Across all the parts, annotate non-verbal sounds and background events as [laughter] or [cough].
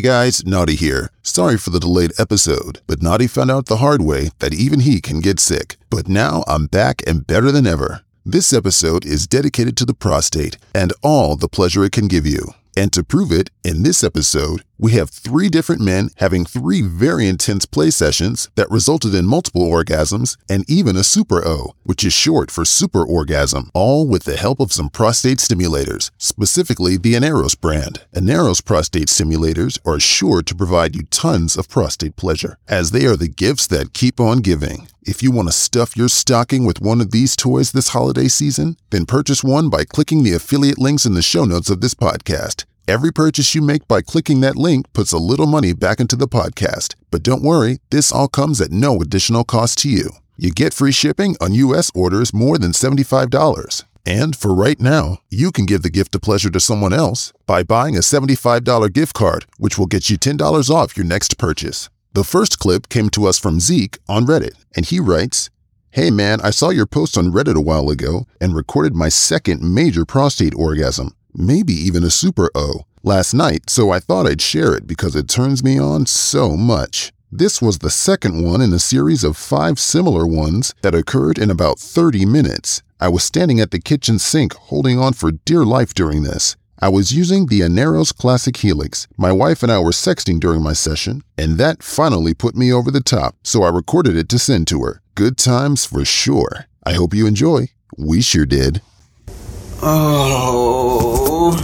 Hey guys, Naughty here. Sorry for the delayed episode, but Naughty found out the hard way that even he can get sick. But now I'm back and better than ever. This episode is dedicated to the prostate and all the pleasure it can give you. And to prove it, in this episode, we have three different men having three very intense play sessions that resulted in multiple orgasms and even a super O, which is short for super orgasm, all with the help of some prostate stimulators, specifically the Aneros brand. Aneros prostate stimulators are sure to provide you tons of prostate pleasure, as they are the gifts that keep on giving. If you want to stuff your stocking with one of these toys this holiday season, then purchase one by clicking the affiliate links in the show notes of this podcast. Every purchase you make by clicking that link puts a little money back into the podcast. But don't worry, this all comes at no additional cost to you. You get free shipping on U.S. orders more than $75. And for right now, you can give the gift of pleasure to someone else by buying a $75 gift card, which will get you $10 off your next purchase. The first clip came to us from Zeke on Reddit, and he writes, Hey man, I saw your post on Reddit a while ago and recorded my second major prostate orgasm, maybe even a super O, last night, so I thought I'd share it because it turns me on so much. This was the second one in a series of five similar ones that occurred in about 30 minutes. I was standing at the kitchen sink holding on for dear life during this. I was using the Aneros Classic Helix. My wife and I were sexting during my session, and that finally put me over the top, so I recorded it to send to her. Good times for sure. I hope you enjoy. We sure did. Oh.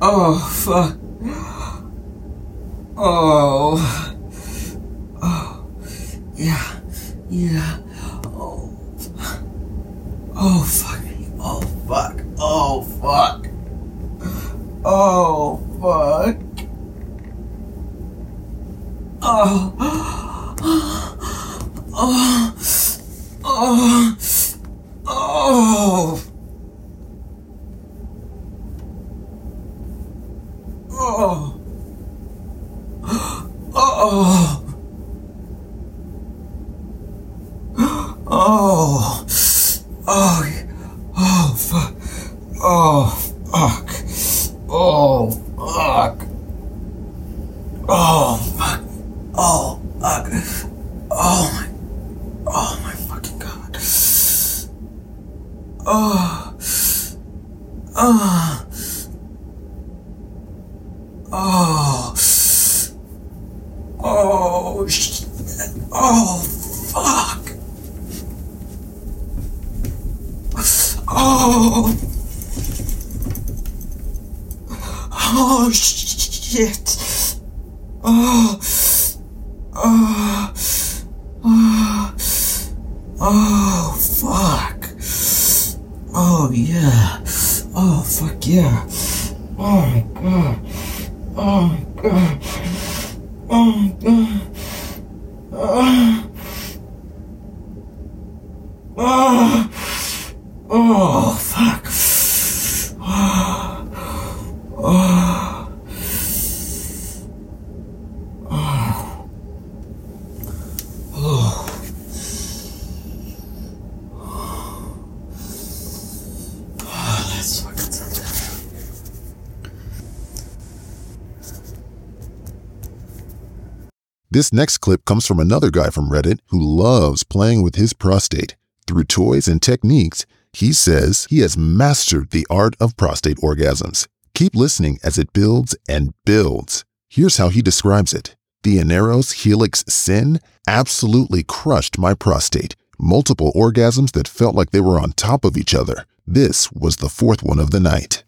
Oh, fuck. Oh. Oh. Yeah. Yeah. Oh. Oh, fuck. Oh, fuck. Oh, fuck. Oh, fuck. Oh. [gasps] Oh. Oh. Oh. Oh. Oh. Oh. Oh. Oh, fuck. Oh, fuck. Oh, fuck. Oh, fuck. Oh, fuck. Oh, my. Oh, my fucking God. Oh. Oh. Oh. Oh, oh, shit. Oh, fuck. Oh. Oh, shit. Oh. Oh. Oh. Oh, fuck. Oh, yeah. Oh, fuck yeah. Oh, my God. Oh, my God. Oh, my God. Oh. Oh. Oh, fuck. Oh. Oh. Oh. Oh, fucking. This next clip comes from another guy from Reddit who loves playing with his prostate. Through toys and techniques, he says he has mastered the art of prostate orgasms. Keep listening as it builds and builds. Here's how he describes it. The Aneros Helix Syn absolutely crushed my prostate. Multiple orgasms that felt like they were on top of each other. This was the fourth one of the night.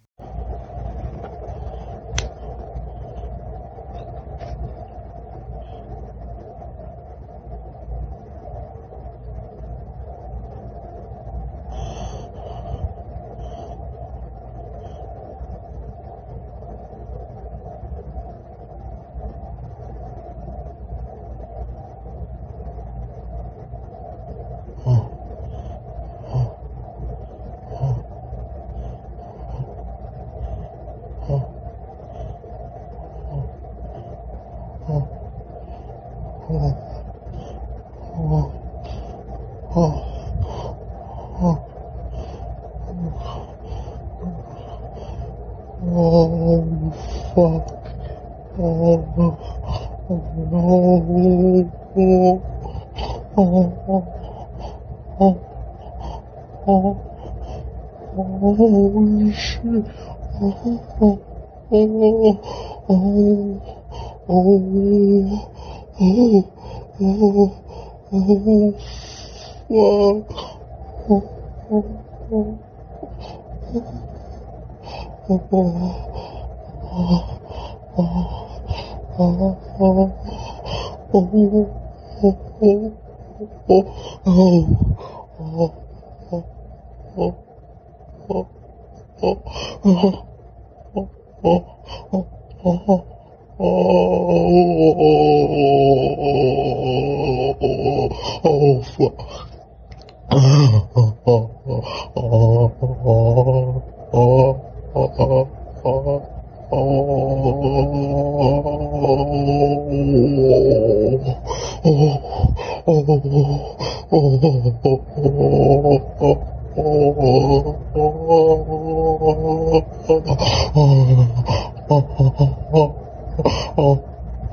Oh, holy shit. Oh, oh,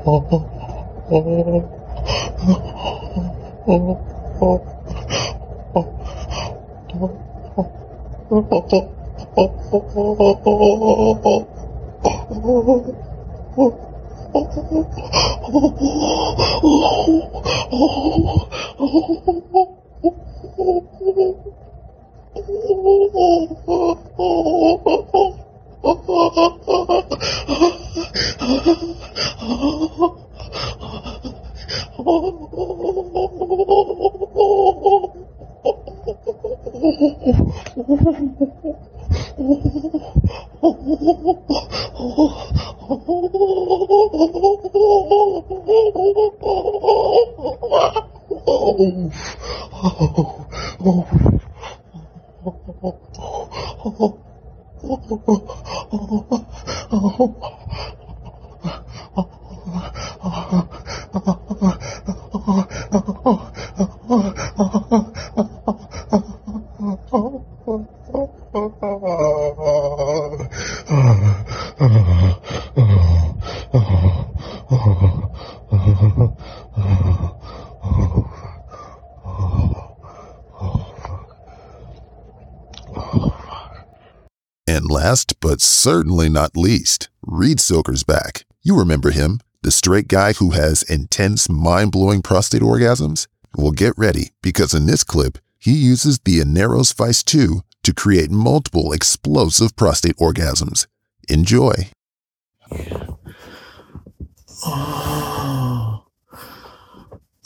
oh, Oh. And last but certainly not least, Reedsoaker's back. You remember him, the straight guy who has intense, mind blowing prostate orgasms? Well, get ready because in this clip, he uses the Aneros Vice 2 to create multiple explosive prostate orgasms. Enjoy. Oh,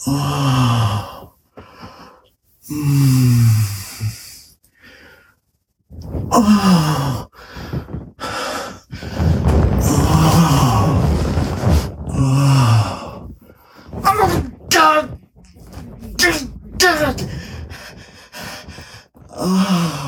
[sighs] [sighs] ちって。ああ。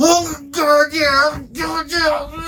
Oh, God, yeah, God, yeah.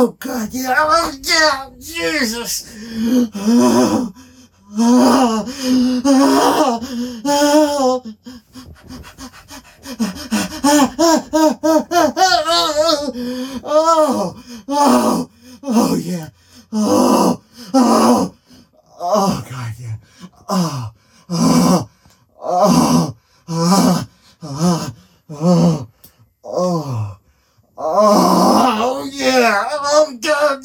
Oh, God, yeah. Oh, yeah. Jesus. Oh, oh, oh, oh. Oh, oh, oh, yeah. Oh, oh, oh, God, yeah. Oh, oh, oh, oh, oh, oh, oh, oh, yeah. Oh, God.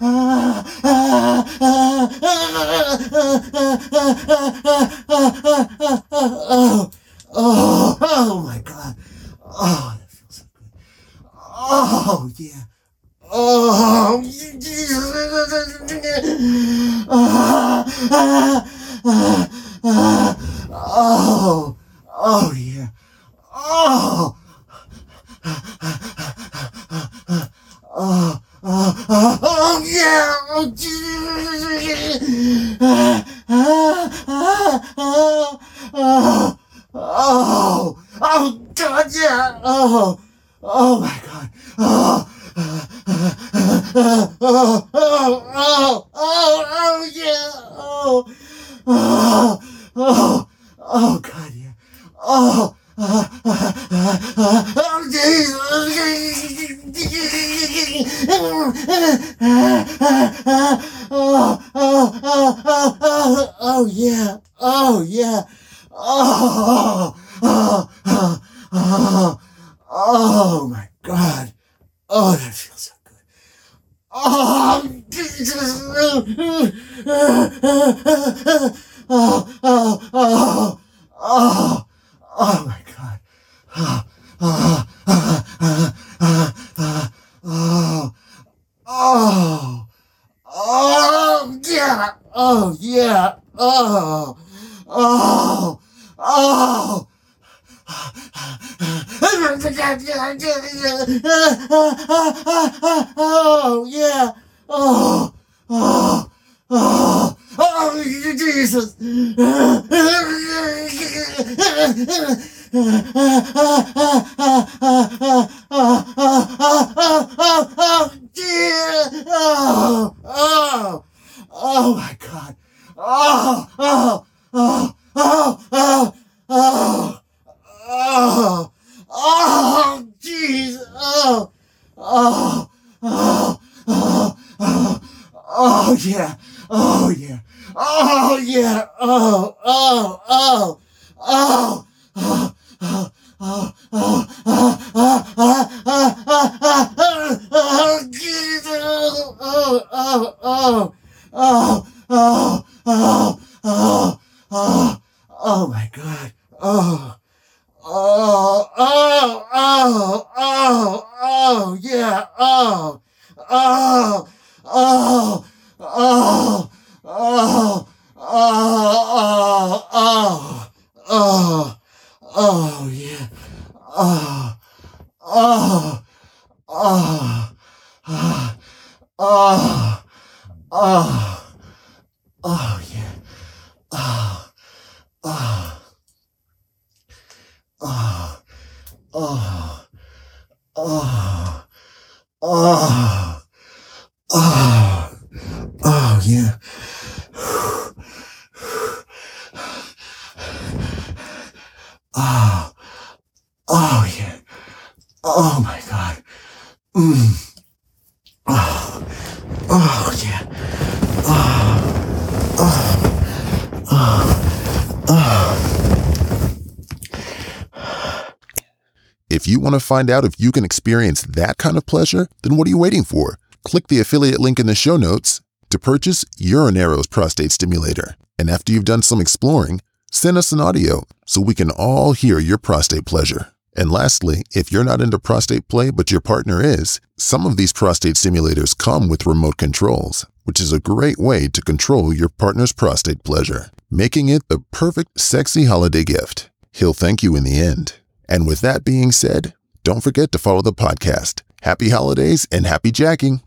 ah, Oh, oh my God. Oh, that feels so good. Oh, yeah. Oh, Oh, oh, yeah. Oh, oh, oh, oh, oh, yeah. Oh. Ah, ah, ah, ah, oh, oh, oh, God, yeah. Oh, oh, my God. Oh, oh, oh, oh, oh, oh, oh, yeah. Oh, oh, oh, oh, God, yeah. Oh, oh, oh, oh. Oh, oh, oh, oh, oh, oh, yeah. Oh, yeah. Oh, oh, oh, oh, oh, my God. Oh, that feels so good. Oh. Oh, oh, oh, oh, oh, Oh my God. Oh, oh, oh, oh, oh, oh, oh, oh, yeah. Oh, yeah. Oh, oh, oh. Oh, yeah. Oh, oh, oh, oh, Jesus. Oh, oh, oh, my God. Oh, oh, oh, oh, oh, oh. Oh, oh, jeez. Oh, oh, oh, oh, oh, oh, yeah. Oh, yeah. Oh, yeah. Oh, oh, oh, oh, oh, oh, oh, oh, oh, oh, oh, oh, oh, oh, Jesus. Oh, oh, oh, oh, oh, oh, oh, oh, oh my God. Oh, oh, oh, oh, oh, oh, yeah, oh, oh, oh, oh, oh, oh, oh, oh, Oh, oh, yeah. Oh, oh, oh, oh, oh, oh, oh, yeah. Oh, oh, oh, oh, oh, oh, oh, oh, yeah. Oh, my God. Mm. Oh, oh, yeah. Oh, oh, oh, oh. If you want to find out if you can experience that kind of pleasure, then what are you waiting for? Click the affiliate link in the show notes to purchase your Aneros prostate stimulator. And after you've done some exploring, send us an audio so we can all hear your prostate pleasure. And lastly, if you're not into prostate play but your partner is, some of these prostate stimulators come with remote controls, which is a great way to control your partner's prostate pleasure, making it the perfect sexy holiday gift. He'll thank you in the end. And with that being said, don't forget to follow the podcast. Happy holidays and happy jacking.